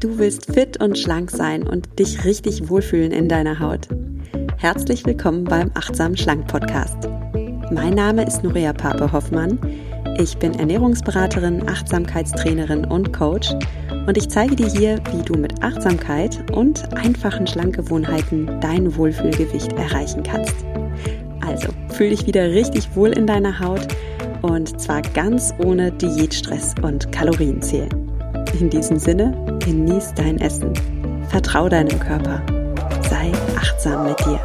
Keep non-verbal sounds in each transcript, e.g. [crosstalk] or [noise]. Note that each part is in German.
Du willst fit und schlank sein und dich richtig wohlfühlen in deiner Haut. Herzlich willkommen beim Achtsam Schlank Podcast. Mein Name ist Nuria Pape Hoffmann. Ich bin Ernährungsberaterin, Achtsamkeitstrainerin und Coach und ich zeige dir hier, wie du mit Achtsamkeit und einfachen Schlankgewohnheiten dein Wohlfühlgewicht erreichen kannst. Also, fühl dich wieder richtig wohl in deiner Haut und zwar ganz ohne Diätstress und Kalorienzählen. In diesem Sinne, genieß dein Essen. Vertrau deinem Körper. Sei achtsam mit dir.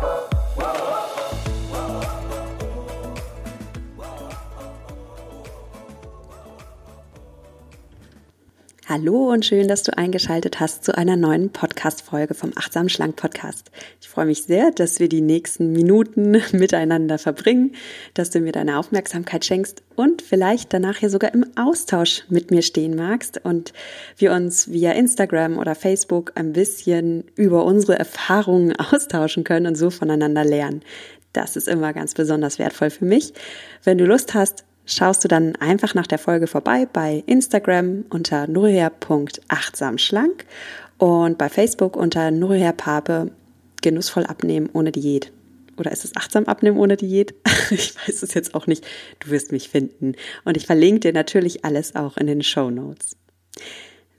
Hallo und schön, dass du eingeschaltet hast zu einer neuen Podcast-Folge vom Achtsam Schlank Podcast. Ich freue mich sehr, dass wir die nächsten Minuten [laughs] miteinander verbringen, dass du mir deine Aufmerksamkeit schenkst und vielleicht danach hier sogar im Austausch mit mir stehen magst und wir uns via Instagram oder Facebook ein bisschen über unsere Erfahrungen [laughs] austauschen können und so voneinander lernen. Das ist immer ganz besonders wertvoll für mich. Wenn du Lust hast, schaust du dann einfach nach der Folge vorbei bei Instagram unter nuria.achtsamschlank und bei Facebook unter Nuria Pape genussvoll abnehmen ohne Diät. Oder ist es achtsam abnehmen ohne Diät? [laughs] Ich weiß es jetzt auch nicht. Du wirst mich finden. Und ich verlinke dir natürlich alles auch in den Show Notes.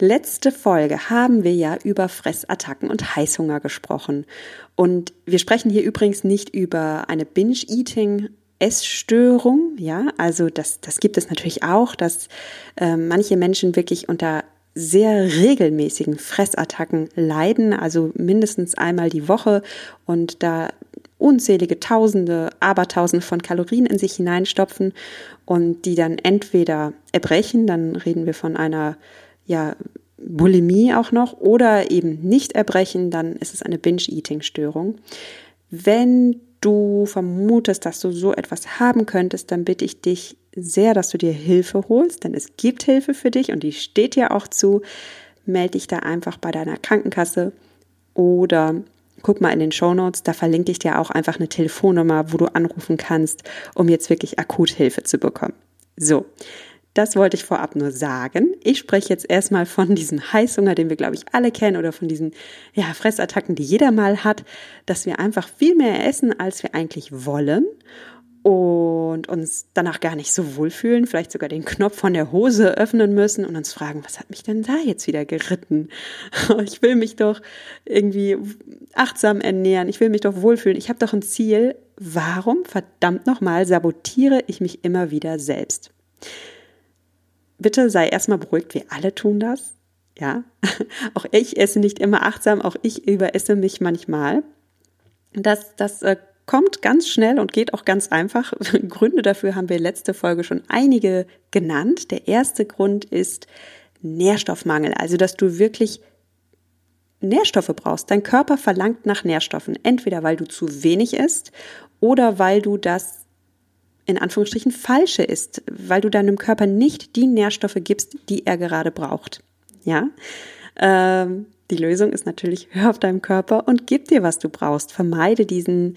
Letzte Folge haben wir ja über Fressattacken und Heißhunger gesprochen. Und wir sprechen hier übrigens nicht über eine Binge-Eating Essstörung, ja, also das, das gibt es natürlich auch, dass äh, manche Menschen wirklich unter sehr regelmäßigen Fressattacken leiden, also mindestens einmal die Woche und da unzählige Tausende, Abertausende von Kalorien in sich hineinstopfen und die dann entweder erbrechen, dann reden wir von einer ja, Bulimie auch noch, oder eben nicht erbrechen, dann ist es eine Binge-Eating-Störung. Wenn du vermutest, dass du so etwas haben könntest, dann bitte ich dich sehr, dass du dir Hilfe holst, denn es gibt Hilfe für dich und die steht dir auch zu. Melde dich da einfach bei deiner Krankenkasse oder guck mal in den Show Notes, da verlinke ich dir auch einfach eine Telefonnummer, wo du anrufen kannst, um jetzt wirklich akut Hilfe zu bekommen. So, das wollte ich vorab nur sagen. Ich spreche jetzt erstmal von diesem Heißhunger, den wir, glaube ich, alle kennen, oder von diesen ja, Fressattacken, die jeder mal hat, dass wir einfach viel mehr essen, als wir eigentlich wollen und uns danach gar nicht so wohlfühlen, vielleicht sogar den Knopf von der Hose öffnen müssen und uns fragen, was hat mich denn da jetzt wieder geritten? [laughs] Ich will mich doch irgendwie achtsam ernähren, ich will mich doch wohlfühlen, ich habe doch ein Ziel. Warum verdammt nochmal sabotiere ich mich immer wieder selbst? Bitte sei erstmal beruhigt, wir alle tun das. Ja, [laughs] auch ich esse nicht immer achtsam, auch ich überesse mich manchmal. Das, das äh, kommt ganz schnell und geht auch ganz einfach. [laughs] Gründe dafür haben wir letzte Folge schon einige genannt. Der erste Grund ist Nährstoffmangel, also dass du wirklich Nährstoffe brauchst. Dein Körper verlangt nach Nährstoffen, entweder weil du zu wenig isst oder weil du das in Anführungsstrichen falsche ist, weil du deinem Körper nicht die Nährstoffe gibst, die er gerade braucht. Ja, ähm, die Lösung ist natürlich, hör auf deinem Körper und gib dir, was du brauchst. Vermeide diesen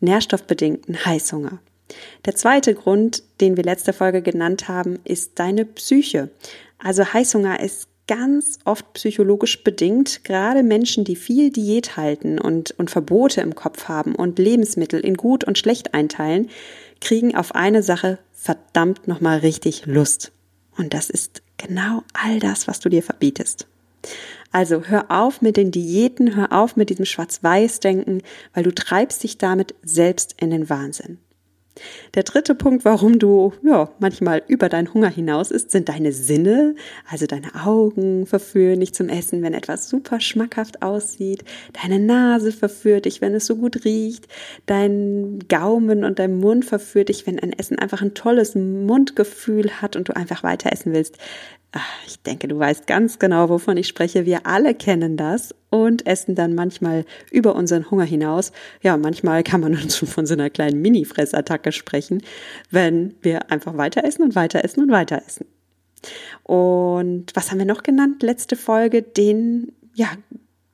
nährstoffbedingten Heißhunger. Der zweite Grund, den wir letzte Folge genannt haben, ist deine Psyche. Also Heißhunger ist ganz oft psychologisch bedingt. Gerade Menschen, die viel Diät halten und, und Verbote im Kopf haben und Lebensmittel in gut und schlecht einteilen, kriegen auf eine Sache verdammt nochmal richtig Lust. Und das ist genau all das, was du dir verbietest. Also hör auf mit den Diäten, hör auf mit diesem Schwarz-Weiß-Denken, weil du treibst dich damit selbst in den Wahnsinn. Der dritte Punkt, warum du ja manchmal über deinen Hunger hinaus isst, sind deine Sinne. Also deine Augen verführen dich zum Essen, wenn etwas super schmackhaft aussieht. Deine Nase verführt dich, wenn es so gut riecht. Dein Gaumen und dein Mund verführt dich, wenn ein Essen einfach ein tolles Mundgefühl hat und du einfach weiter essen willst. Ich denke, du weißt ganz genau, wovon ich spreche. Wir alle kennen das und essen dann manchmal über unseren Hunger hinaus. Ja, manchmal kann man [laughs] uns schon von so einer kleinen Mini-Fressattacke sprechen, wenn wir einfach weiter essen und weiter essen und weiter essen. Und was haben wir noch genannt? Letzte Folge, den, ja,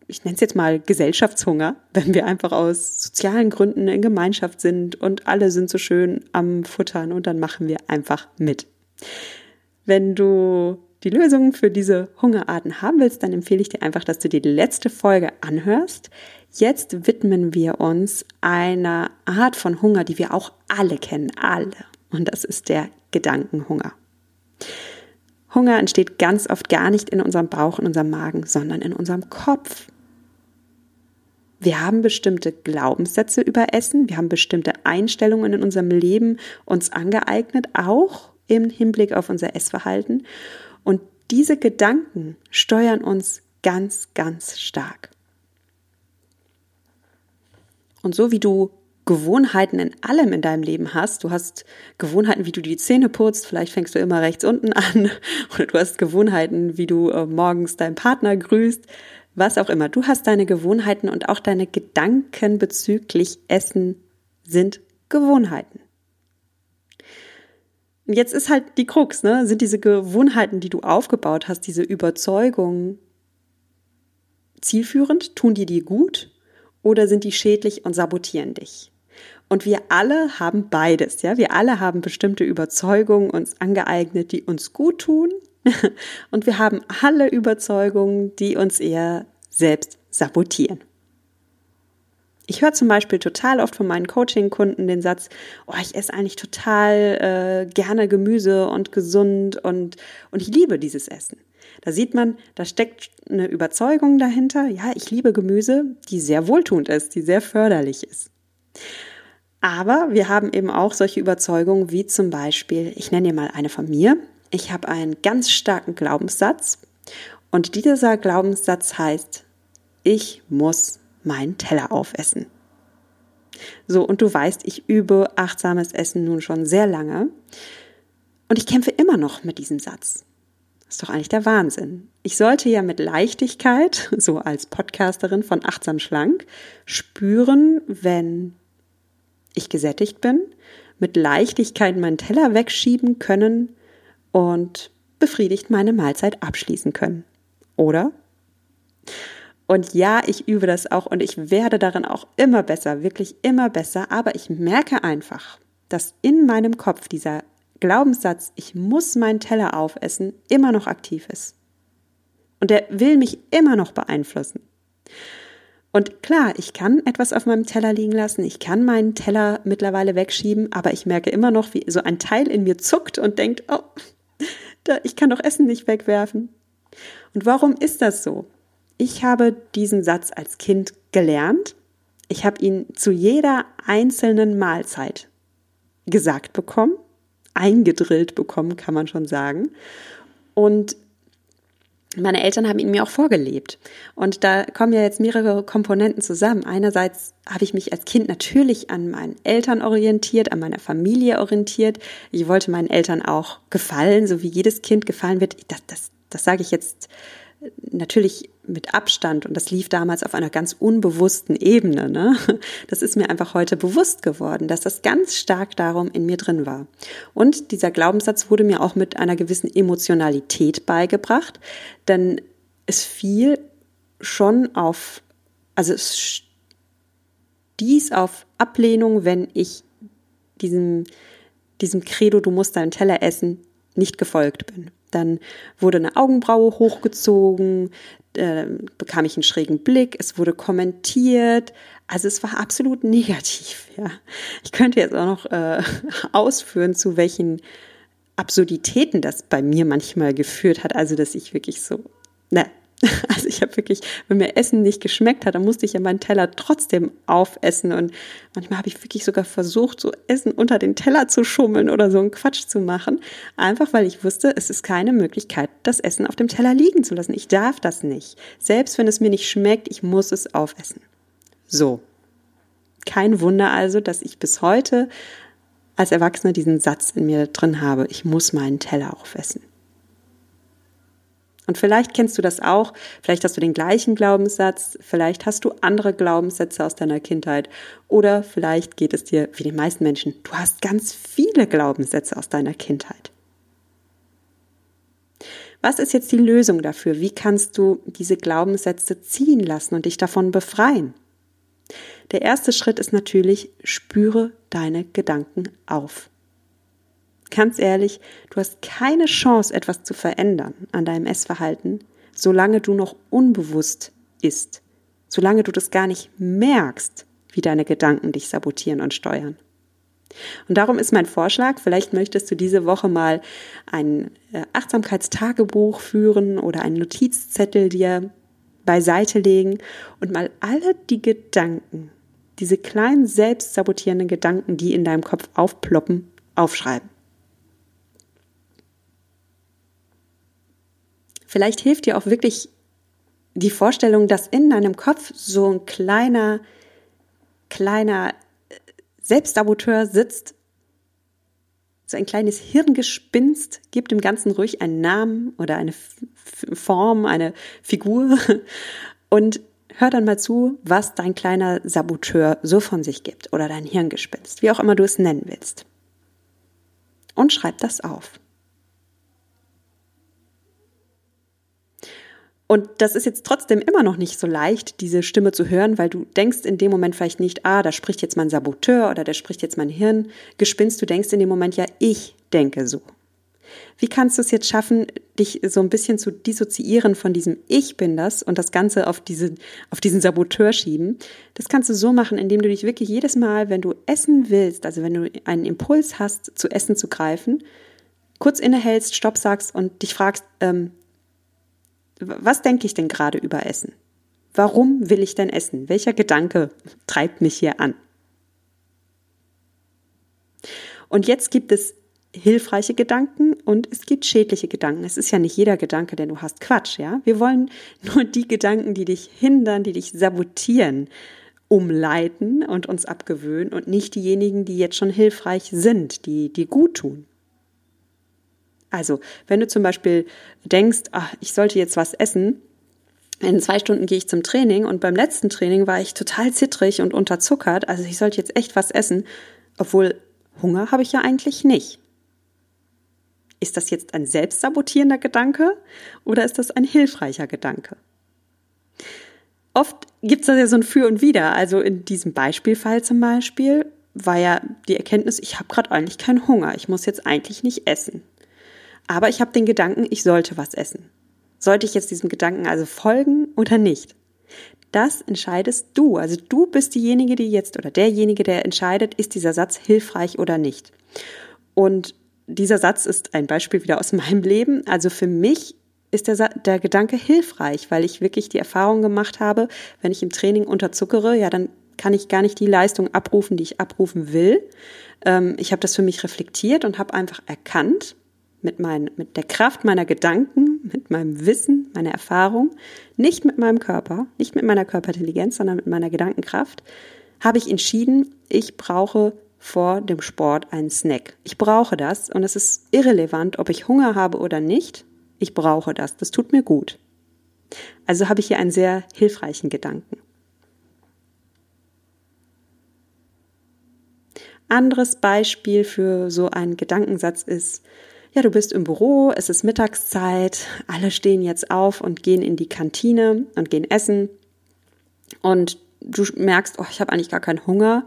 ich nenne es jetzt mal Gesellschaftshunger, wenn wir einfach aus sozialen Gründen in Gemeinschaft sind und alle sind so schön am Futtern und dann machen wir einfach mit. Wenn du die Lösung für diese Hungerarten haben willst, dann empfehle ich dir einfach, dass du die letzte Folge anhörst. Jetzt widmen wir uns einer Art von Hunger, die wir auch alle kennen, alle. Und das ist der Gedankenhunger. Hunger entsteht ganz oft gar nicht in unserem Bauch, in unserem Magen, sondern in unserem Kopf. Wir haben bestimmte Glaubenssätze über Essen, wir haben bestimmte Einstellungen in unserem Leben uns angeeignet, auch im Hinblick auf unser Essverhalten. Und diese Gedanken steuern uns ganz, ganz stark. Und so wie du Gewohnheiten in allem in deinem Leben hast, du hast Gewohnheiten, wie du die Zähne putzt, vielleicht fängst du immer rechts unten [laughs] an, oder du hast Gewohnheiten, wie du äh, morgens deinen Partner grüßt, was auch immer. Du hast deine Gewohnheiten und auch deine Gedanken bezüglich Essen sind Gewohnheiten. Und jetzt ist halt die Krux, ne? Sind diese Gewohnheiten, die du aufgebaut hast, diese Überzeugungen zielführend? Tun die dir gut? Oder sind die schädlich und sabotieren dich? Und wir alle haben beides, ja? Wir alle haben bestimmte Überzeugungen uns angeeignet, die uns gut tun. [laughs] Und wir haben alle Überzeugungen, die uns eher selbst sabotieren. Ich höre zum Beispiel total oft von meinen Coaching-Kunden den Satz, oh, ich esse eigentlich total äh, gerne Gemüse und gesund und, und ich liebe dieses Essen. Da sieht man, da steckt eine Überzeugung dahinter, ja, ich liebe Gemüse, die sehr wohltuend ist, die sehr förderlich ist. Aber wir haben eben auch solche Überzeugungen wie zum Beispiel, ich nenne dir mal eine von mir, ich habe einen ganz starken Glaubenssatz und dieser Glaubenssatz heißt, ich muss meinen Teller aufessen. So, und du weißt, ich übe achtsames Essen nun schon sehr lange. Und ich kämpfe immer noch mit diesem Satz. Das ist doch eigentlich der Wahnsinn. Ich sollte ja mit Leichtigkeit, [laughs] so als Podcasterin von Achtsam Schlank, spüren, wenn ich gesättigt bin, mit Leichtigkeit meinen Teller wegschieben können und befriedigt meine Mahlzeit abschließen können. Oder? Und ja, ich übe das auch und ich werde darin auch immer besser, wirklich immer besser. Aber ich merke einfach, dass in meinem Kopf dieser Glaubenssatz, ich muss meinen Teller aufessen, immer noch aktiv ist. Und der will mich immer noch beeinflussen. Und klar, ich kann etwas auf meinem Teller liegen lassen, ich kann meinen Teller mittlerweile wegschieben, aber ich merke immer noch, wie so ein Teil in mir zuckt und denkt, oh, ich kann doch Essen nicht wegwerfen. Und warum ist das so? Ich habe diesen Satz als Kind gelernt. Ich habe ihn zu jeder einzelnen Mahlzeit gesagt bekommen, eingedrillt bekommen, kann man schon sagen. Und meine Eltern haben ihn mir auch vorgelebt. Und da kommen ja jetzt mehrere Komponenten zusammen. Einerseits habe ich mich als Kind natürlich an meinen Eltern orientiert, an meiner Familie orientiert. Ich wollte meinen Eltern auch gefallen, so wie jedes Kind gefallen wird. Das, das, das sage ich jetzt natürlich mit Abstand und das lief damals auf einer ganz unbewussten Ebene. Ne? Das ist mir einfach heute bewusst geworden, dass das ganz stark darum in mir drin war. Und dieser Glaubenssatz wurde mir auch mit einer gewissen Emotionalität beigebracht, denn es fiel schon auf, also es stieß auf Ablehnung, wenn ich diesem, diesem Credo, du musst deinen Teller essen, nicht gefolgt bin. Dann wurde eine Augenbraue hochgezogen, äh, bekam ich einen schrägen Blick, es wurde kommentiert. Also es war absolut [laughs] negativ. Ja. Ich könnte jetzt auch noch äh, [laughs] ausführen, zu welchen Absurditäten das bei mir manchmal geführt hat. Also dass ich wirklich so, ne, [laughs] Also ich habe wirklich, wenn mir Essen nicht geschmeckt hat, dann musste ich ja meinen Teller trotzdem aufessen. Und manchmal habe ich wirklich sogar versucht, so Essen unter den Teller zu schummeln oder so einen Quatsch zu machen. Einfach weil ich wusste, es ist keine Möglichkeit, das Essen auf dem Teller liegen zu lassen. Ich darf das nicht. Selbst wenn es mir nicht schmeckt, ich muss es aufessen. So. Kein Wunder also, dass ich bis heute als Erwachsener diesen Satz in mir drin habe. Ich muss meinen Teller aufessen. Und vielleicht kennst du das auch, vielleicht hast du den gleichen Glaubenssatz, vielleicht hast du andere Glaubenssätze aus deiner Kindheit oder vielleicht geht es dir wie den meisten Menschen, du hast ganz viele Glaubenssätze aus deiner Kindheit. Was ist jetzt die Lösung dafür? Wie kannst du diese Glaubenssätze ziehen lassen und dich davon befreien? Der erste Schritt ist natürlich, spüre deine Gedanken auf. Ganz ehrlich, du hast keine Chance, etwas zu verändern an deinem Essverhalten, solange du noch unbewusst isst, solange du das gar nicht merkst, wie deine Gedanken dich sabotieren und steuern. Und darum ist mein Vorschlag, vielleicht möchtest du diese Woche mal ein äh, Achtsamkeitstagebuch führen oder einen Notizzettel dir beiseite legen und mal alle die Gedanken, diese kleinen selbstsabotierenden Gedanken, die in deinem Kopf aufploppen, aufschreiben. Vielleicht hilft dir auch wirklich die Vorstellung, dass in deinem Kopf so ein kleiner, kleiner äh, Selbstsaboteur sitzt, so ein kleines Hirngespinst, gibt dem Ganzen ruhig einen Namen oder eine Form, eine Figur [laughs] und hör dann mal zu, was dein kleiner Saboteur so von sich gibt oder dein Hirngespinst, wie auch immer du es nennen willst. Und schreib das auf. Und das ist jetzt trotzdem immer noch nicht so leicht, diese Stimme zu hören, weil du denkst in dem Moment vielleicht nicht, ah, da spricht jetzt mein Saboteur oder da spricht jetzt mein Hirngespinst. Du denkst in dem Moment ja, ich denke so. Wie kannst du es jetzt schaffen, dich so ein bisschen zu dissoziieren von diesem Ich bin das und das Ganze auf, diese, auf diesen Saboteur schieben? Das kannst du so machen, indem du dich wirklich jedes Mal, wenn du essen willst, also wenn du einen Impuls hast, zu essen zu greifen, kurz innehältst, Stopp sagst und dich fragst, ähm, was denke ich denn gerade über Essen? Warum will ich denn essen? Welcher Gedanke treibt mich hier an? Und jetzt gibt es hilfreiche Gedanken und es gibt schädliche Gedanken. Es ist ja nicht jeder Gedanke, den du hast, Quatsch, ja? Wir wollen [laughs] nur die Gedanken, die dich hindern, die dich sabotieren, umleiten und uns abgewöhnen und nicht diejenigen, die jetzt schon hilfreich sind, die dir gut tun. Also, wenn du zum Beispiel denkst, ach, ich sollte jetzt was essen, in zwei Stunden gehe ich zum Training und beim letzten Training war ich total zittrig und unterzuckert, also ich sollte jetzt echt was essen, obwohl Hunger habe ich ja eigentlich nicht. Ist das jetzt ein selbstsabotierender Gedanke oder ist das ein hilfreicher Gedanke? Oft gibt es da ja so ein Für und Wider. Also in diesem Beispielfall zum Beispiel war ja die Erkenntnis, ich habe gerade eigentlich keinen Hunger, ich muss jetzt eigentlich nicht essen. Aber ich habe den Gedanken, ich sollte was essen. Sollte ich jetzt diesem Gedanken also folgen oder nicht? Das entscheidest du. Also du bist diejenige, die jetzt oder derjenige, der entscheidet, ist dieser Satz hilfreich oder nicht. Und dieser Satz ist ein Beispiel wieder aus [laughs] meinem Leben. Also für mich ist der, der Gedanke hilfreich, weil ich wirklich die Erfahrung gemacht habe, wenn ich im Training unterzuckere, ja, dann kann ich gar nicht die Leistung abrufen, die ich abrufen will. Ähm, ich habe das für mich reflektiert und habe einfach erkannt, mit, mein, mit der Kraft meiner Gedanken, mit meinem Wissen, meiner Erfahrung, nicht mit meinem Körper, nicht mit meiner Körperintelligenz, sondern mit meiner Gedankenkraft, habe ich entschieden, ich brauche vor dem Sport einen Snack. Ich brauche das und es ist irrelevant, ob ich Hunger habe oder nicht. Ich brauche das. Das tut mir gut. Also habe ich hier einen sehr hilfreichen Gedanken. Anderes Beispiel für so einen Gedankensatz ist, ja, du bist im Büro, es ist Mittagszeit, alle stehen jetzt auf und gehen in die Kantine und gehen essen. Und du merkst, oh, ich habe eigentlich gar keinen Hunger.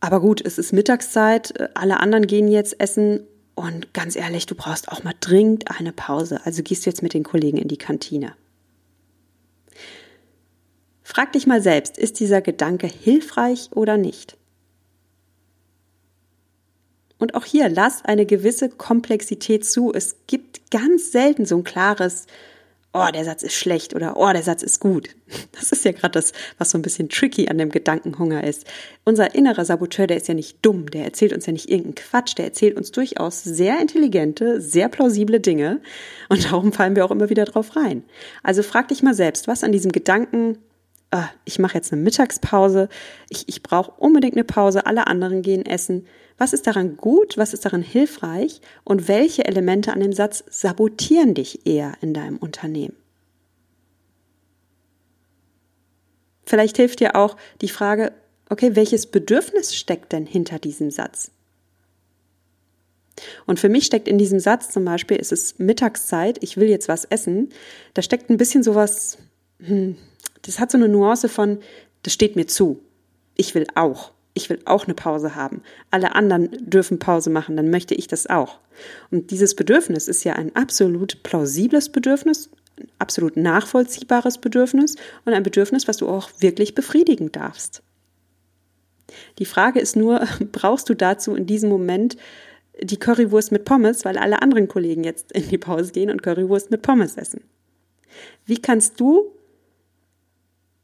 Aber gut, es ist Mittagszeit, alle anderen gehen jetzt essen. Und ganz ehrlich, du brauchst auch mal dringend eine Pause. Also gehst du jetzt mit den Kollegen in die Kantine. Frag dich mal selbst, ist dieser Gedanke hilfreich oder nicht? Und auch hier lass eine gewisse Komplexität zu. Es gibt ganz selten so ein klares, oh, der Satz ist schlecht oder oh, der Satz ist gut. [laughs] Das ist ja gerade das, was so ein bisschen tricky an dem Gedankenhunger ist. Unser innerer Saboteur, der ist ja nicht dumm, der erzählt uns ja nicht irgendeinen Quatsch, der erzählt uns durchaus sehr intelligente, sehr plausible Dinge und darum fallen wir auch immer wieder drauf rein. Also frag dich mal selbst, was an diesem Gedanken oh, ich mache jetzt eine Mittagspause, ich, ich brauche unbedingt eine Pause, alle anderen gehen essen. Was ist daran gut? Was ist daran hilfreich? Und welche Elemente an dem Satz sabotieren dich eher in deinem Unternehmen? Vielleicht hilft dir auch die Frage, okay, welches Bedürfnis steckt denn hinter diesem Satz? Und für mich steckt in diesem Satz zum Beispiel, es ist Mittagszeit, ich will jetzt was essen, da steckt ein bisschen sowas, hm, das hat so eine Nuance von, das steht mir zu. Ich will auch ich will auch eine Pause haben. Alle anderen dürfen Pause machen, dann möchte ich das auch. Und dieses Bedürfnis ist ja ein absolut plausibles Bedürfnis, ein absolut nachvollziehbares Bedürfnis und ein Bedürfnis, was du auch wirklich befriedigen darfst. Die Frage ist nur, [laughs] brauchst du dazu in diesem Moment die Currywurst mit Pommes, weil alle anderen Kollegen jetzt in die Pause gehen und Currywurst mit Pommes essen? Wie kannst du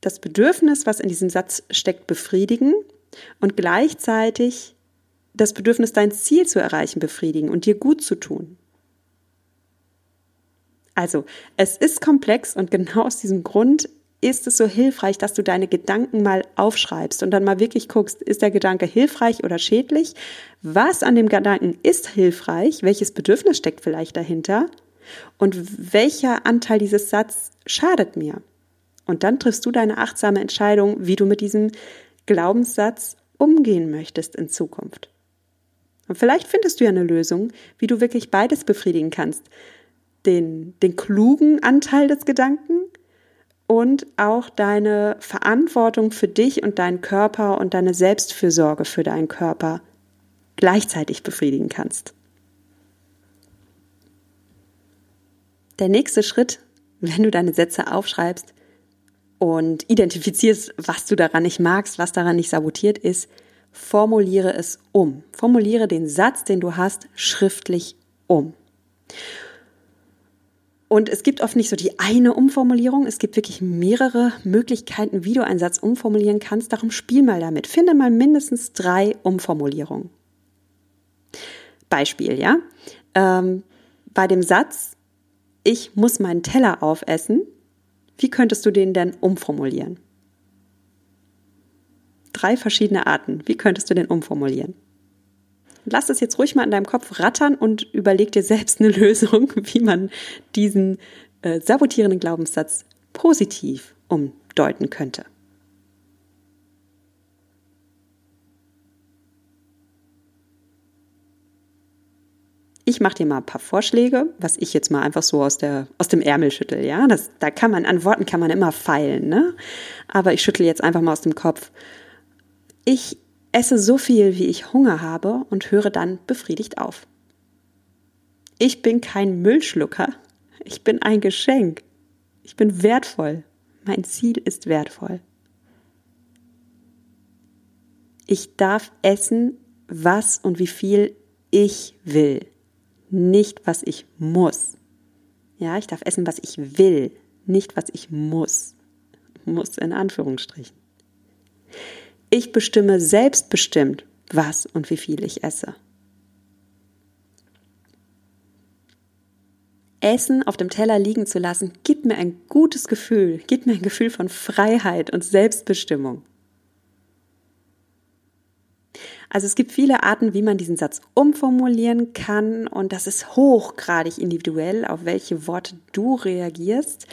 das Bedürfnis, was in diesem Satz steckt, befriedigen und gleichzeitig das Bedürfnis, dein Ziel zu erreichen, befriedigen und dir gut zu tun? Also, es ist komplex und genau aus diesem Grund ist es so hilfreich, dass du deine Gedanken mal aufschreibst und dann mal wirklich guckst, ist der Gedanke hilfreich oder schädlich? Was an dem Gedanken ist hilfreich? Welches Bedürfnis steckt vielleicht dahinter? Und welcher Anteil dieses Satzes schadet mir? Und dann triffst du deine achtsame Entscheidung, wie du mit diesem Glaubenssatz umgehen möchtest in Zukunft. Und vielleicht findest du ja eine Lösung, wie du wirklich beides befriedigen kannst. Den, den klugen Anteil des Gedanken und auch deine Verantwortung für dich und deinen Körper und deine Selbstfürsorge für deinen Körper gleichzeitig befriedigen kannst. Der nächste Schritt, wenn du deine Sätze aufschreibst und identifizierst, was du daran nicht magst, was daran nicht sabotiert ist, formuliere es um. Formuliere den Satz, den du hast, schriftlich um. Und es gibt oft nicht so die eine Umformulierung. Es gibt wirklich mehrere Möglichkeiten, wie du einen Satz umformulieren kannst. Darum spiel mal damit. Finde mal mindestens drei Umformulierungen. Beispiel, ja. Ähm, bei dem Satz, ich muss meinen Teller aufessen, wie könntest du den denn umformulieren? Drei verschiedene Arten. Wie könntest du den umformulieren? lass es jetzt ruhig mal in deinem Kopf rattern und überleg dir selbst eine [laughs] Lösung, wie man diesen äh, sabotierenden Glaubenssatz positiv umdeuten könnte. Ich mache dir mal ein paar Vorschläge, was ich jetzt mal einfach so aus, der, aus dem Ärmel schüttel, ja. Das, da kann man, an Worten kann man immer feilen, ne? Aber ich schüttel jetzt einfach mal aus dem Kopf. Ich esse so viel, wie ich Hunger habe und höre dann befriedigt auf. Ich bin kein Müllschlucker, ich bin ein Geschenk. Ich bin wertvoll. Mein Ziel ist wertvoll. Ich darf essen, was und wie viel ich will, nicht was ich muss. Ja, ich darf essen, was ich will, nicht was ich muss. Muss in Anführungsstrichen. Ich bestimme selbstbestimmt, was und wie viel ich esse. Essen auf dem Teller liegen zu lassen, gibt mir ein gutes Gefühl, gibt mir ein Gefühl von Freiheit und Selbstbestimmung. Also es gibt viele Arten, wie man diesen Satz umformulieren kann und das ist hochgradig individuell, auf welche Worte du reagierst.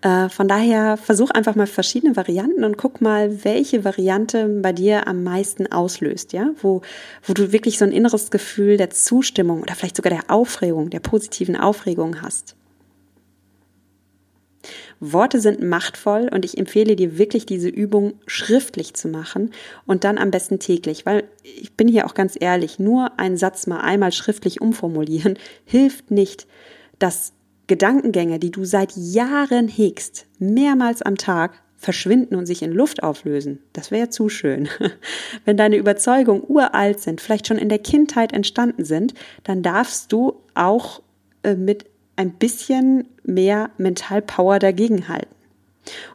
Äh, von daher versuch einfach mal verschiedene Varianten und guck mal, welche Variante bei dir am meisten auslöst, ja, wo, wo du wirklich so ein inneres Gefühl der Zustimmung oder vielleicht sogar der Aufregung, der positiven Aufregung hast. Worte sind machtvoll und ich empfehle dir wirklich diese Übung schriftlich zu machen und dann am besten täglich, weil ich bin hier auch ganz ehrlich, nur einen Satz mal einmal schriftlich umformulieren [laughs] hilft nicht, dass Gedankengänge, die du seit Jahren hegst, mehrmals am Tag verschwinden und sich in Luft auflösen. Das wäre zu schön. [laughs] Wenn deine Überzeugungen uralt sind, vielleicht schon in der Kindheit entstanden sind, dann darfst du auch äh, mit ein bisschen mehr Mentalpower dagegenhalten.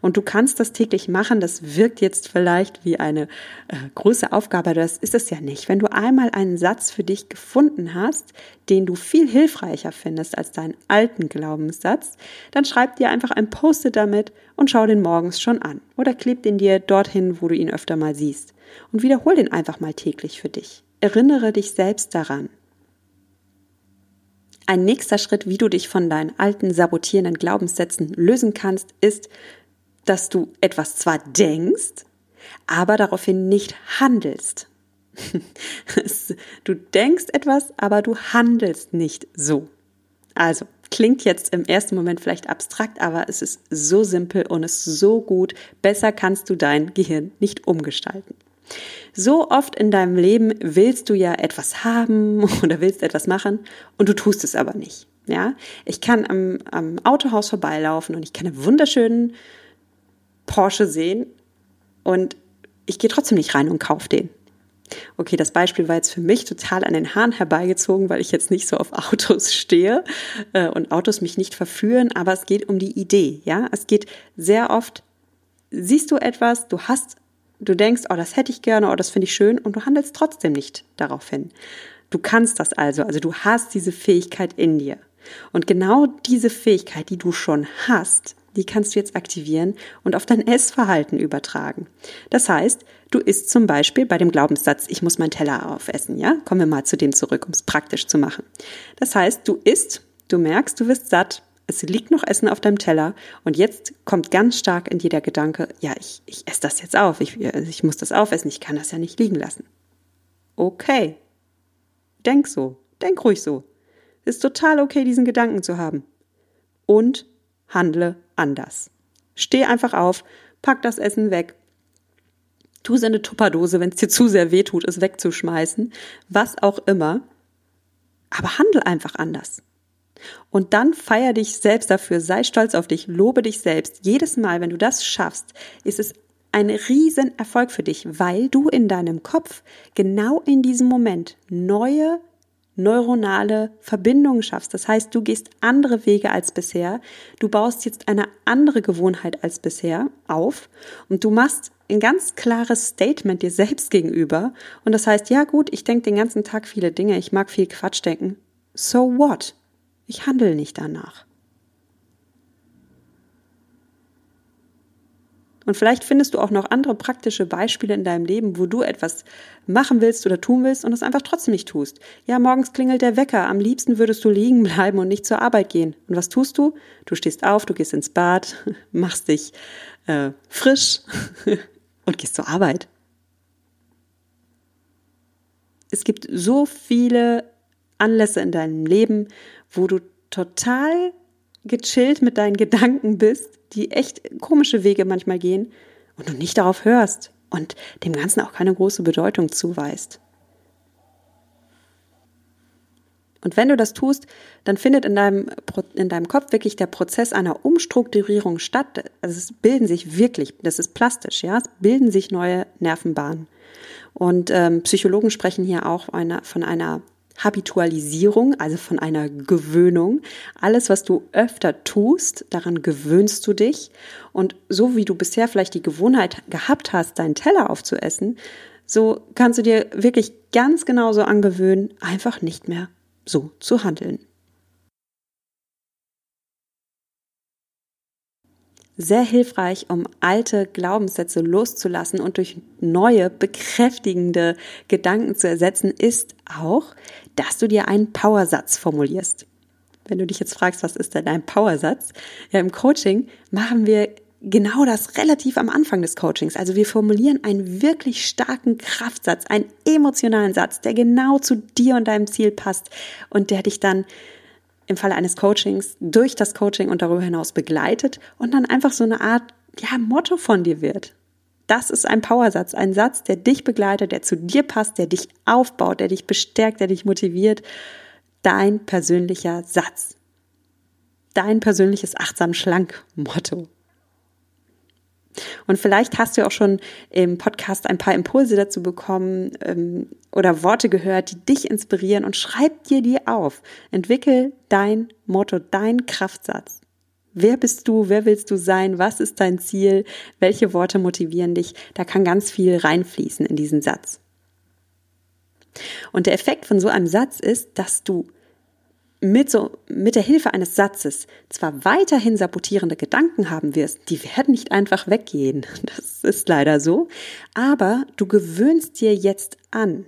Und du kannst das täglich machen. Das wirkt jetzt vielleicht wie eine äh, große Aufgabe, das ist es ja nicht. Wenn du einmal einen Satz für dich gefunden hast, den du viel hilfreicher findest als deinen alten Glaubenssatz, dann schreib dir einfach ein Post-it damit und schau den morgens schon an. Oder kleb den dir dorthin, wo du ihn öfter mal siehst. Und wiederhol den einfach mal täglich für dich. Erinnere dich selbst daran. Ein nächster Schritt, wie du dich von deinen alten sabotierenden Glaubenssätzen lösen kannst, ist, dass du etwas zwar denkst, aber daraufhin nicht handelst. [laughs] du denkst etwas, aber du handelst nicht so. Also, klingt jetzt im ersten Moment vielleicht abstrakt, aber es ist so simpel und ist so gut. Besser kannst du dein Gehirn nicht umgestalten. So oft in deinem Leben willst du ja etwas haben [laughs] oder willst etwas machen und du tust es aber nicht. Ja, ich kann am, am Autohaus vorbeilaufen und ich kann einen wunderschönen Porsche sehen und ich gehe trotzdem nicht rein und kaufe den. Okay, das Beispiel war jetzt für mich total an den Haaren herbeigezogen, weil ich jetzt nicht so auf Autos stehe äh, und Autos mich nicht verführen, aber es geht um die Idee, ja? Es geht sehr oft, siehst du etwas, du hast, du denkst, oh, das hätte ich gerne, oh, das finde ich schön und du handelst trotzdem nicht darauf hin. Du kannst das also, also du hast diese Fähigkeit in dir. Und genau diese Fähigkeit, die du schon hast, die kannst du jetzt aktivieren und auf dein Essverhalten übertragen. Das heißt, du isst zum Beispiel bei dem Glaubenssatz, ich muss meinen Teller aufessen, ja? Kommen wir mal zu dem zurück, um es praktisch zu machen. Das heißt, du isst, du merkst, du wirst satt, es liegt noch Essen auf deinem Teller und jetzt kommt ganz stark in dir der Gedanke, ja, ich, ich esse das jetzt auf, ich, ich muss das aufessen, ich kann das ja nicht liegen lassen. Okay. Denk so, denk ruhig so. Ist total okay, diesen Gedanken zu haben. Und handle anders. Steh einfach auf, pack das Essen weg. Tu es in eine Tupperdose, wenn es dir zu sehr weh tut, es wegzuschmeißen. Was auch immer. Aber handle einfach anders. Und dann feier dich selbst dafür, sei stolz auf dich, lobe dich selbst. Jedes Mal, wenn du das schaffst, ist es ein riesen Erfolg für dich, weil du in deinem Kopf genau in diesem Moment neue neuronale Verbindungen schaffst. Das heißt, du gehst andere Wege als bisher. Du baust jetzt eine andere Gewohnheit als bisher auf und du machst ein ganz klares Statement dir selbst gegenüber. Und das heißt, ja gut, ich denke den ganzen Tag viele Dinge, ich mag viel Quatsch denken. So what? Ich handle nicht danach. Und vielleicht findest du auch noch andere praktische Beispiele in deinem Leben, wo du etwas machen willst oder tun willst und es einfach trotzdem nicht tust. Ja, morgens klingelt der Wecker. Am liebsten würdest du liegen bleiben und nicht zur Arbeit gehen. Und was tust du? Du stehst auf, du gehst ins Bad, [laughs] machst dich äh, frisch [laughs] und gehst zur Arbeit. Es gibt so viele Anlässe in deinem Leben, wo du total gechillt mit deinen Gedanken bist, die echt komische Wege manchmal gehen und du nicht darauf hörst und dem Ganzen auch keine große Bedeutung zuweist. Und wenn du das tust, dann findet in deinem, in deinem Kopf wirklich der Prozess einer Umstrukturierung statt. Also es bilden sich wirklich, das ist plastisch, ja, es bilden sich neue Nervenbahnen. Und ähm, Psychologen sprechen hier auch eine, von einer Habitualisierung, also von einer Gewöhnung. Alles, was du öfter tust, daran gewöhnst du dich. Und so wie du bisher vielleicht die Gewohnheit gehabt hast, deinen Teller aufzuessen, so kannst du dir wirklich ganz genauso angewöhnen, einfach nicht mehr so zu handeln. Sehr hilfreich, um alte Glaubenssätze loszulassen und durch neue, bekräftigende Gedanken zu ersetzen, ist auch, dass du dir einen Powersatz formulierst. Wenn du dich jetzt fragst, was ist denn ein Powersatz? Ja, im Coaching machen wir genau das relativ am Anfang des Coachings. Also wir formulieren einen wirklich starken Kraftsatz, einen emotionalen Satz, der genau zu dir und deinem Ziel passt und der dich dann im Falle eines Coachings durch das Coaching und darüber hinaus begleitet und dann einfach so eine Art ja, Motto von dir wird. Das ist ein Powersatz, ein Satz, der dich begleitet, der zu dir passt, der dich aufbaut, der dich bestärkt, der dich motiviert. Dein persönlicher Satz. Dein persönliches achtsam-schlank-Motto. Und vielleicht hast du auch schon im Podcast ein paar Impulse dazu bekommen ähm, oder Worte gehört, die dich inspirieren und schreib dir die auf. Entwickel dein Motto, dein Kraftsatz. Wer bist du? Wer willst du sein? Was ist dein Ziel? Welche Worte motivieren dich? Da kann ganz viel reinfließen in diesen Satz. Und der Effekt von so einem Satz ist, dass du mit, so, mit der Hilfe eines Satzes zwar weiterhin sabotierende Gedanken haben wirst, die werden nicht einfach weggehen. [laughs] Das ist leider so. Aber du gewöhnst dir jetzt an,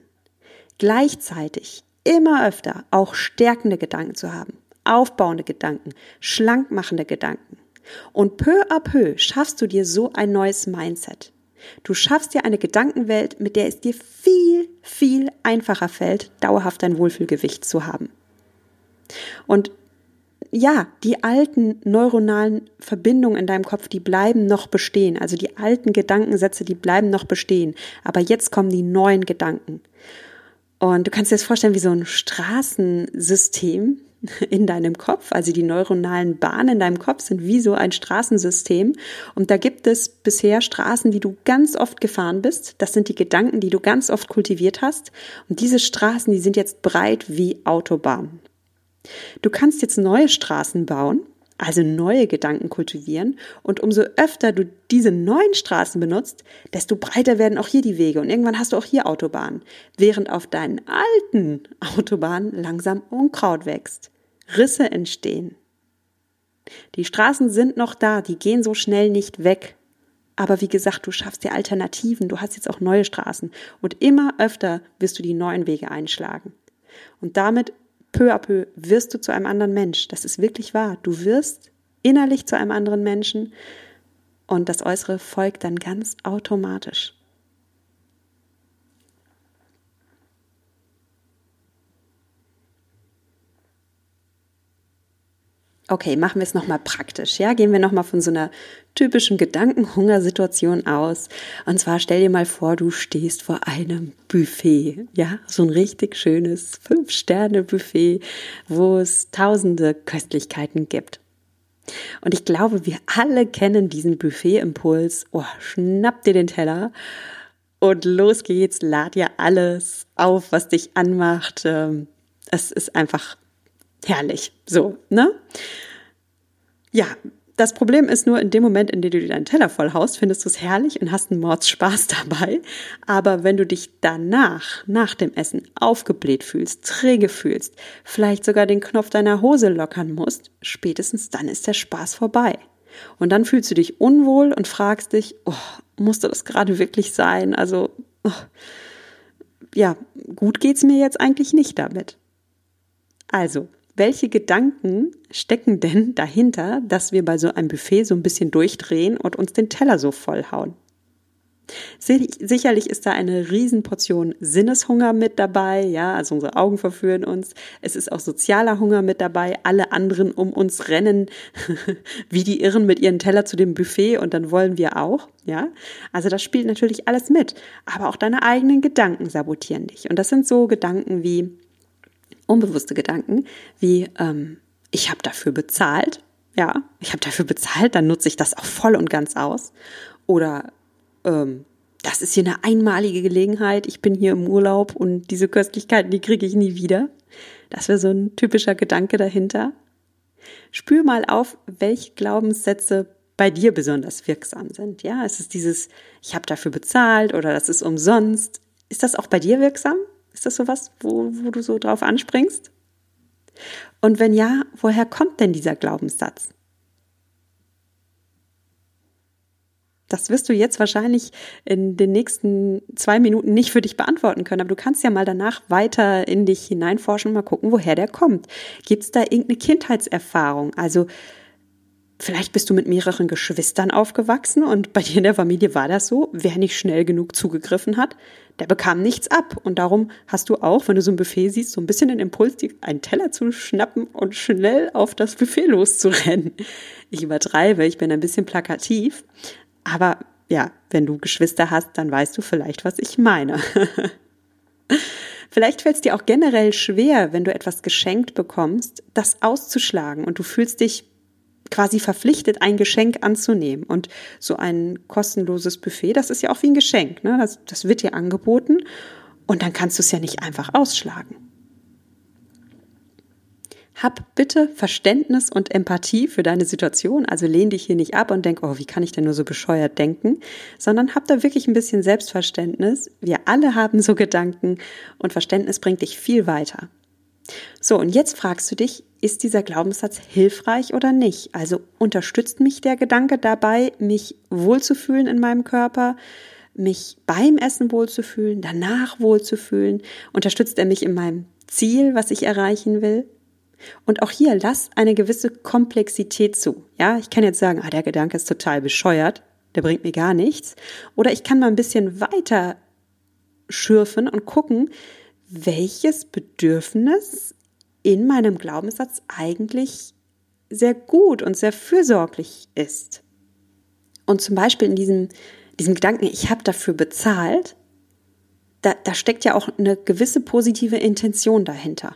gleichzeitig immer öfter auch stärkende Gedanken zu haben, aufbauende Gedanken, schlankmachende Gedanken. Und peu à peu schaffst du dir so ein neues Mindset. Du schaffst dir eine Gedankenwelt, mit der es dir viel, viel einfacher fällt, dauerhaft ein Wohlfühlgewicht zu haben. Und ja, die alten neuronalen Verbindungen in deinem Kopf, die bleiben noch bestehen. Also die alten Gedankensätze, die bleiben noch bestehen. Aber jetzt kommen die neuen Gedanken. Und du kannst dir das vorstellen wie so ein Straßensystem [laughs] in deinem Kopf. Also die neuronalen Bahnen in deinem Kopf sind wie so ein Straßensystem. Und da gibt es bisher Straßen, die du ganz oft gefahren bist. Das sind die Gedanken, die du ganz oft kultiviert hast. Und diese Straßen, die sind jetzt breit wie Autobahnen. Du kannst jetzt neue Straßen bauen, also neue Gedanken kultivieren und umso öfter du diese neuen Straßen benutzt, desto breiter werden auch hier die Wege und irgendwann hast du auch hier Autobahnen, während auf deinen alten [laughs] Autobahnen langsam Unkraut wächst, Risse entstehen. Die Straßen sind noch da, die gehen so schnell nicht weg. Aber wie gesagt, du schaffst dir Alternativen, du hast jetzt auch neue Straßen und immer öfter wirst du die neuen Wege einschlagen. Und damit peu à peu wirst du zu einem anderen Mensch. Das ist wirklich wahr. Du wirst innerlich zu einem anderen Menschen und das Äußere folgt dann ganz automatisch. Okay, machen wir es nochmal praktisch. Ja, gehen wir nochmal von so einer typischen Gedankenhungersituation aus. Und zwar stell dir mal vor, du stehst vor einem Buffet. Ja, so ein richtig schönes Fünf-Sterne-Buffet, wo es tausende Köstlichkeiten gibt. Und ich glaube, wir alle kennen diesen Buffet-Impuls. Oh, schnapp dir den Teller und los geht's. Lad dir alles auf, was dich anmacht. Ähm, es ist einfach herrlich. So, ne? Ja, das Problem ist nur, in dem Moment, in dem du dir deinen Teller voll haust, findest du es herrlich und hast einen Mordspaß [laughs] dabei. Aber wenn du dich danach, nach dem Essen, aufgebläht fühlst, träge fühlst, vielleicht sogar den Knopf deiner Hose lockern musst, spätestens dann ist der Spaß vorbei. Und dann fühlst du dich unwohl und fragst dich, oh, musste das gerade wirklich sein? Also, oh, ja, gut geht's mir jetzt eigentlich nicht damit. Also, welche Gedanken stecken denn dahinter, dass wir bei so einem Buffet so ein bisschen durchdrehen und uns den Teller so vollhauen? Sicherlich ist da eine Riesenportion Sinneshunger mit dabei, ja, also unsere Augen verführen uns. Es ist auch sozialer Hunger mit dabei. Alle anderen um uns rennen [laughs] wie die Irren mit ihren Teller zu dem Buffet und dann wollen wir auch, ja. Also das spielt natürlich alles mit. Aber auch deine eigenen Gedanken sabotieren dich. Und das sind so Gedanken wie, unbewusste Gedanken wie ähm, ich habe dafür bezahlt, ja, ich habe dafür bezahlt, dann nutze ich das auch voll und ganz aus. Oder ähm, das ist hier eine einmalige Gelegenheit, ich bin hier im Urlaub und diese Köstlichkeiten, die kriege ich nie wieder. Das wäre so ein typischer Gedanke dahinter. Spür mal auf, welche Glaubenssätze bei dir besonders wirksam sind. Ja, es ist dieses, ich habe dafür bezahlt oder das ist umsonst. Ist das auch bei dir wirksam? Ist das sowas, wo, wo du so drauf anspringst? Und wenn ja, woher kommt denn dieser Glaubenssatz? Das wirst du jetzt wahrscheinlich in den nächsten zwei Minuten nicht für dich beantworten können, aber du kannst ja mal danach weiter in dich hineinforschen und mal gucken, woher der kommt. Gibt es da irgendeine Kindheitserfahrung? Also Vielleicht bist du mit mehreren Geschwistern aufgewachsen und bei dir in der Familie war das so. Wer nicht schnell genug zugegriffen hat, der bekam nichts ab. Und darum hast du auch, wenn du so ein Buffet siehst, so ein bisschen den Impuls, einen Teller zu schnappen und schnell auf das Buffet loszurennen. Ich übertreibe, ich bin ein bisschen plakativ. Aber ja, wenn du Geschwister hast, dann weißt du vielleicht, was ich meine. [laughs] Vielleicht fällt es dir auch generell schwer, wenn du etwas geschenkt bekommst, das auszuschlagen und du fühlst dich quasi verpflichtet, ein Geschenk anzunehmen. Und so ein kostenloses Buffet, das ist ja auch wie ein Geschenk. Ne? Das, das wird dir angeboten und dann kannst du es ja nicht einfach ausschlagen. Hab bitte Verständnis und Empathie für deine Situation. Also lehn dich hier nicht ab und denk, oh, wie kann ich denn nur so bescheuert denken? Sondern hab da wirklich ein bisschen Selbstverständnis. Wir alle haben so Gedanken und Verständnis bringt dich viel weiter. So, und jetzt fragst du dich, ist dieser Glaubenssatz hilfreich oder nicht? Also unterstützt mich der Gedanke dabei, mich wohlzufühlen in meinem Körper, mich beim Essen wohlzufühlen, danach wohlzufühlen? Unterstützt er mich in meinem Ziel, was ich erreichen will? Und auch hier lass eine gewisse Komplexität zu. Ja, ich kann jetzt sagen, ah, der Gedanke ist total bescheuert, der bringt mir gar nichts. Oder ich kann mal ein bisschen weiter schürfen und gucken, welches Bedürfnis in meinem Glaubenssatz eigentlich sehr gut und sehr fürsorglich ist. Und zum Beispiel in diesem, diesem Gedanken, ich habe dafür bezahlt, da, da steckt ja auch eine gewisse positive Intention dahinter.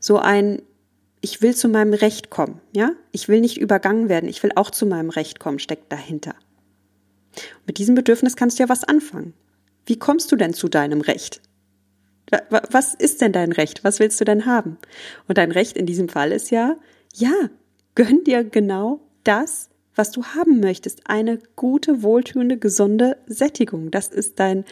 So ein, ich will zu meinem Recht kommen, ja? Ich will nicht übergangen werden, ich will auch zu meinem Recht kommen, steckt dahinter. Mit diesem Bedürfnis kannst du ja was anfangen. Wie kommst du denn zu deinem Recht? Was ist denn dein Recht? Was willst du denn haben? Und dein Recht in diesem Fall ist ja, ja, gönn dir genau das, was du haben möchtest. Eine gute, wohltuende, gesunde Sättigung. Das ist dein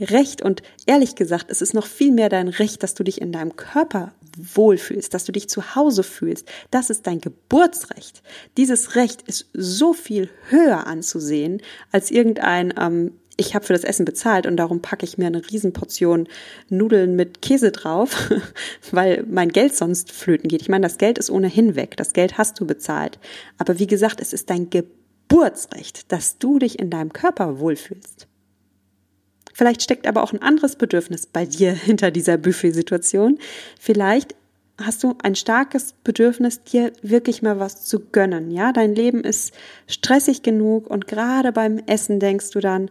Recht. Und ehrlich gesagt, es ist noch viel mehr dein Recht, dass du dich in deinem Körper wohlfühlst, dass du dich zu Hause fühlst. Das ist dein Geburtsrecht. Dieses Recht ist so viel höher anzusehen als irgendein ähm, ich habe für das Essen bezahlt und darum packe ich mir eine Riesenportion Nudeln mit Käse drauf, [laughs] weil mein Geld sonst flöten geht. Ich meine, das Geld ist ohnehin weg. Das Geld hast du bezahlt. Aber wie gesagt, es ist dein Geburtsrecht, dass du dich in deinem Körper wohlfühlst. Vielleicht steckt aber auch ein anderes Bedürfnis bei dir [laughs] hinter dieser Buffet-Situation. Vielleicht hast du ein starkes Bedürfnis, dir wirklich mal was zu gönnen. Ja, dein Leben ist stressig genug und gerade beim Essen denkst du dann,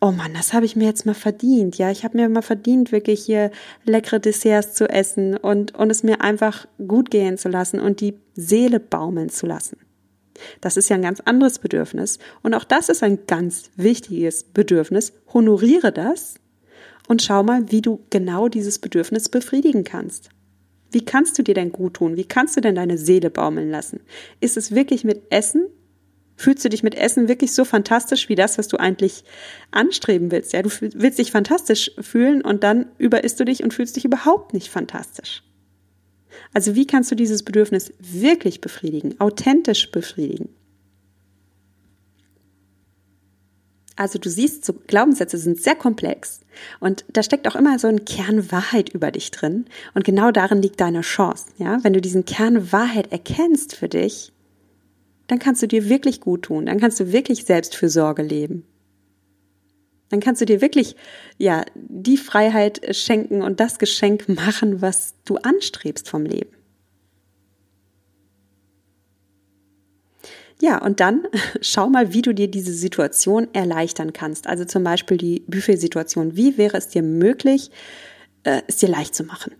oh Mann, das habe ich mir jetzt mal verdient. Ja, ich habe mir mal verdient, wirklich hier leckere Desserts zu essen und, und es mir einfach gut gehen zu lassen und die Seele baumeln zu lassen. Das ist ja ein ganz anderes Bedürfnis. Und auch das ist ein ganz wichtiges Bedürfnis. Honoriere das und schau mal, wie du genau dieses Bedürfnis befriedigen kannst. Wie kannst du dir denn gut tun? Wie kannst du denn deine Seele baumeln lassen? Ist es wirklich mit Essen? Fühlst du dich mit Essen wirklich so fantastisch wie das, was du eigentlich anstreben willst? Ja, du willst dich fantastisch fühlen und dann überisst du dich und fühlst dich überhaupt nicht fantastisch. Also wie kannst du dieses Bedürfnis wirklich befriedigen, authentisch befriedigen? Also du siehst, so Glaubenssätze sind sehr komplex und da steckt auch immer so ein Kern Wahrheit über dich drin und genau darin liegt deine Chance. Ja, wenn du diesen Kern Wahrheit erkennst für dich, dann kannst du dir wirklich gut tun, dann kannst du wirklich Selbstfürsorge leben. Dann kannst du dir wirklich, ja, die Freiheit schenken und das Geschenk machen, was du anstrebst vom Leben. Ja, und dann [laughs] schau mal, wie du dir diese Situation erleichtern kannst. Also zum Beispiel die Buffet-Situation. Wie wäre es dir möglich, äh, es dir leicht zu machen?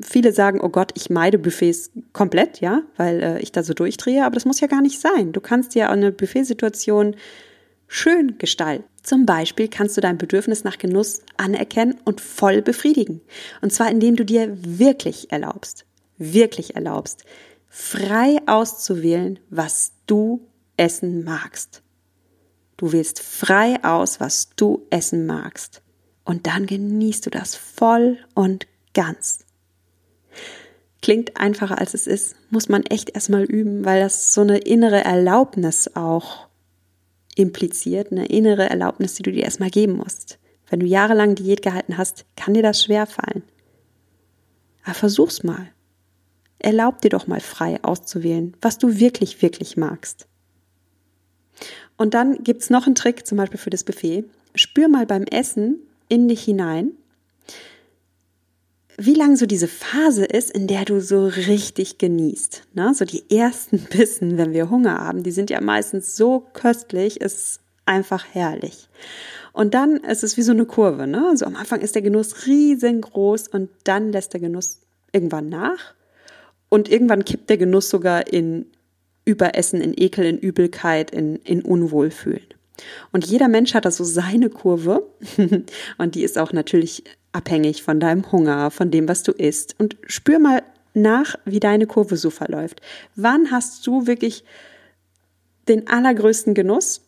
Viele sagen, oh Gott, ich meide Buffets komplett, ja, weil äh, ich da so durchdrehe, aber das muss ja gar nicht sein. Du kannst ja eine Buffetsituation schön gestalten. Zum Beispiel kannst du dein Bedürfnis nach Genuss anerkennen und voll befriedigen. Und zwar indem du dir wirklich erlaubst, wirklich erlaubst, frei auszuwählen, was du essen magst. Du wählst frei aus, was du essen magst. Und dann genießt du das voll und ganz. Klingt einfacher als es ist, muss man echt erstmal üben, weil das so eine innere Erlaubnis auch impliziert, eine innere Erlaubnis, die du dir erstmal geben musst. Wenn du jahrelang Diät gehalten hast, kann dir das schwer fallen. Aber versuch's mal. Erlaub dir doch mal frei auszuwählen, was du wirklich, wirklich magst. Und dann gibt's noch einen Trick, zum Beispiel für das Buffet. Spür mal beim Essen in dich hinein wie lang so diese Phase ist, in der du so richtig genießt. Ne? So die ersten [laughs] Bissen, wenn wir Hunger haben, die sind ja meistens so köstlich, ist einfach herrlich. Und dann ist es wie so eine Kurve. Ne? Also am Anfang ist der Genuss riesengroß und dann lässt der Genuss irgendwann nach. Und irgendwann kippt der Genuss sogar in Überessen, in Ekel, in Übelkeit, in, in Unwohlfühlen. Und jeder Mensch hat da so seine Kurve. [laughs] und die ist auch natürlich abhängig von deinem Hunger, von dem, was du isst. Und spür mal nach, wie deine Kurve so verläuft. Wann hast du wirklich den allergrößten Genuss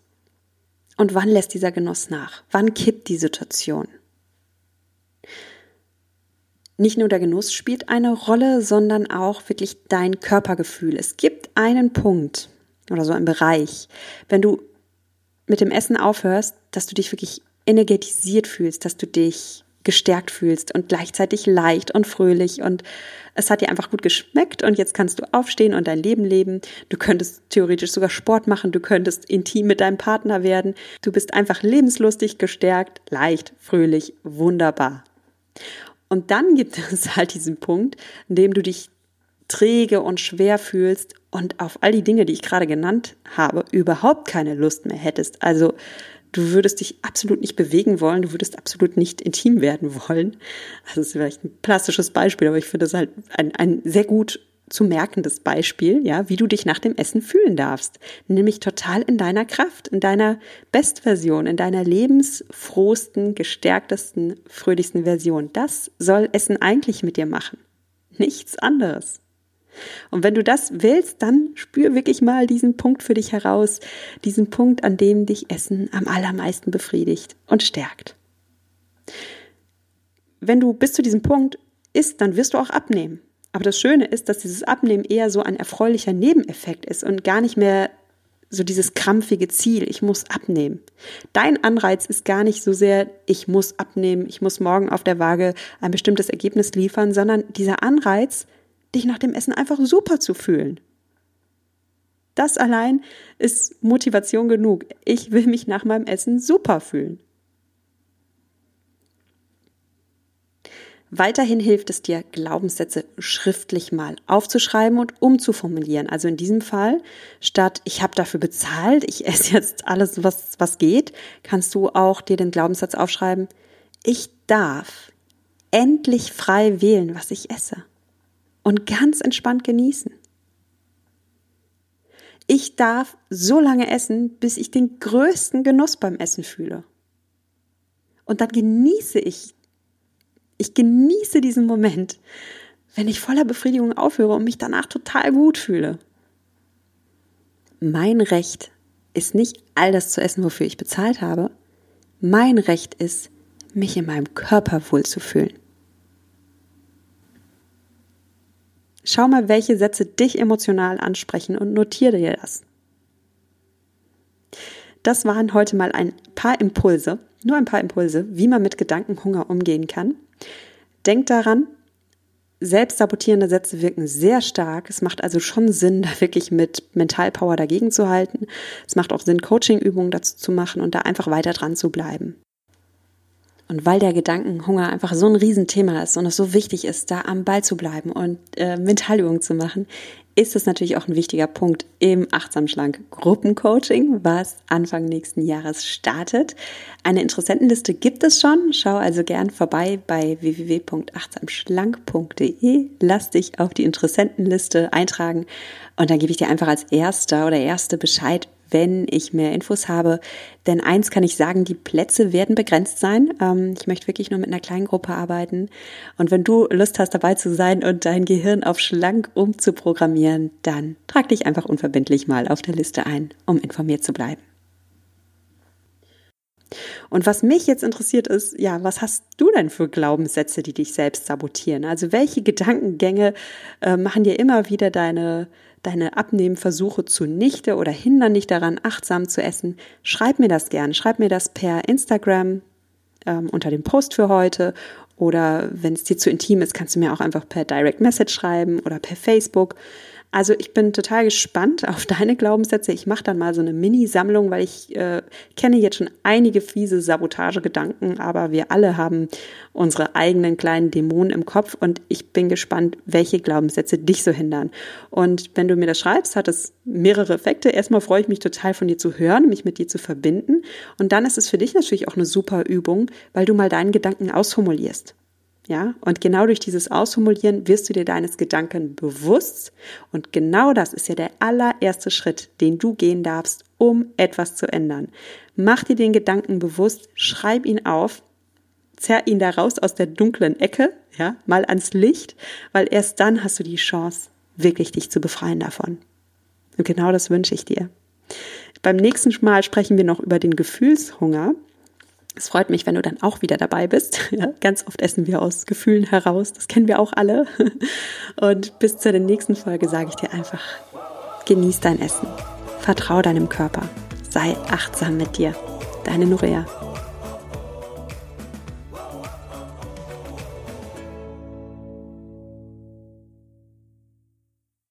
und wann lässt dieser Genuss nach? Wann kippt die Situation? Nicht nur der Genuss spielt eine Rolle, sondern auch wirklich dein Körpergefühl. Es gibt einen Punkt oder so einen Bereich, wenn du mit dem Essen aufhörst, dass du dich wirklich energetisiert fühlst, dass du dich gestärkt fühlst und gleichzeitig leicht und fröhlich und es hat dir einfach gut geschmeckt und jetzt kannst du aufstehen und dein Leben leben. Du könntest theoretisch sogar Sport machen, du könntest intim mit deinem Partner werden. Du bist einfach lebenslustig, gestärkt, leicht, fröhlich, wunderbar. Und dann gibt [laughs] es halt diesen Punkt, in dem du dich träge und schwer fühlst und auf all die Dinge, die ich gerade genannt habe, überhaupt keine Lust mehr hättest. Also du würdest dich absolut nicht bewegen wollen, du würdest absolut nicht intim werden wollen. Also das ist vielleicht ein plastisches Beispiel, aber ich finde das halt ein, ein sehr gut zu merkendes Beispiel, ja, wie du dich nach dem Essen fühlen darfst. Nämlich total in deiner Kraft, in deiner Bestversion, in deiner lebensfrohsten, gestärktesten, fröhlichsten Version. Das soll Essen eigentlich mit dir machen. Nichts anderes. Und wenn du das willst, dann spür wirklich mal diesen Punkt für dich heraus, diesen Punkt, an dem dich Essen am allermeisten befriedigt und stärkt. Wenn du bis zu diesem Punkt isst, dann wirst du auch abnehmen. Aber das Schöne ist, dass dieses Abnehmen eher so ein erfreulicher Nebeneffekt ist und gar nicht mehr so dieses krampfige Ziel, ich muss abnehmen. Dein Anreiz ist gar nicht so sehr, ich muss abnehmen, ich muss morgen auf der Waage ein bestimmtes Ergebnis liefern, sondern dieser Anreiz, dich nach dem Essen einfach super zu fühlen. Das allein ist Motivation genug. Ich will mich nach meinem Essen super fühlen. Weiterhin hilft es dir, Glaubenssätze schriftlich mal aufzuschreiben und umzuformulieren. Also in diesem Fall, statt ich habe dafür bezahlt, ich esse jetzt alles, was, was geht, kannst du auch dir den Glaubenssatz aufschreiben, ich darf endlich frei wählen, was ich esse und ganz entspannt genießen. Ich darf so lange essen, bis ich den größten Genuss beim Essen fühle. Und dann genieße ich ich genieße diesen Moment, wenn ich voller Befriedigung aufhöre und mich danach total gut fühle. Mein Recht ist nicht all das zu essen, wofür ich bezahlt habe. Mein Recht ist, mich in meinem Körper wohlzufühlen. Schau mal, welche Sätze dich emotional ansprechen und notiere dir das. Das waren heute mal ein paar Impulse, nur ein paar Impulse, wie man mit Gedankenhunger umgehen kann. Denk daran, selbstsabotierende Sätze wirken sehr stark. Es macht also schon Sinn, [laughs] da wirklich mit Mentalpower dagegen zu halten. Es macht auch Sinn, Coachingübungen dazu zu machen und da einfach weiter dran zu bleiben. Und weil der Gedankenhunger einfach so ein Riesenthema ist und es so wichtig ist, da am Ball zu bleiben und äh, Mentalübungen zu machen, ist es natürlich auch ein wichtiger Punkt im Achtsam Schlank Gruppencoaching, was Anfang nächsten Jahres startet. Eine Interessentenliste gibt es schon. Schau also gern vorbei bei www.achtsamschlank.de. Lass dich auf die Interessentenliste eintragen und dann gebe ich dir einfach als Erster oder Erste Bescheid, wenn ich mehr Infos habe. Denn eins kann ich sagen, die Plätze werden begrenzt sein. Ähm, ich möchte wirklich nur mit einer kleinen Gruppe arbeiten. Und wenn du Lust hast, dabei zu sein und dein Gehirn auf schlank umzuprogrammieren, dann trag dich einfach unverbindlich mal auf der Liste ein, um informiert zu bleiben. Und was mich jetzt interessiert ist, ja, was hast du denn für Glaubenssätze, die dich selbst sabotieren? Also welche Gedankengänge äh, machen dir immer wieder deine deine Abnehmversuche zunichte oder hindern dich daran, achtsam zu essen, schreib mir das gern. Schreib mir das per Instagram ähm, unter dem Post für heute oder wenn es dir zu intim ist, kannst du mir auch einfach per Direct Message schreiben oder per Facebook. Also ich bin total gespannt auf deine Glaubenssätze. Ich mache dann mal so eine Mini-Sammlung, weil ich äh, kenne jetzt schon einige fiese Sabotagegedanken, aber wir alle haben unsere eigenen kleinen Dämonen im Kopf und ich bin gespannt, welche Glaubenssätze dich so hindern. Und wenn du mir das schreibst, hat es mehrere Effekte. Erstmal freue ich mich total von dir zu hören, mich mit dir zu verbinden. Und dann ist es für dich natürlich auch eine super Übung, weil du mal deinen Gedanken ausformulierst. Ja, und genau durch dieses Ausformulieren wirst du dir deines Gedanken bewusst. Und genau das ist ja der allererste Schritt, den du gehen darfst, um etwas zu ändern. Mach dir den Gedanken bewusst, schreib ihn auf, zerr ihn da raus aus der dunklen Ecke, ja, mal ans Licht, weil erst dann hast du die Chance, wirklich dich zu befreien davon. Und genau das wünsche ich dir. Beim nächsten Mal sprechen wir noch über den Gefühlshunger. Es freut mich, wenn du dann auch wieder dabei bist. [laughs] Ja, ganz oft essen wir aus Gefühlen heraus. Das kennen wir auch alle. [laughs] Und bis zur nächsten Folge sage ich dir einfach, genieß dein Essen. Vertrau deinem Körper. Sei achtsam mit dir. Deine Nuria.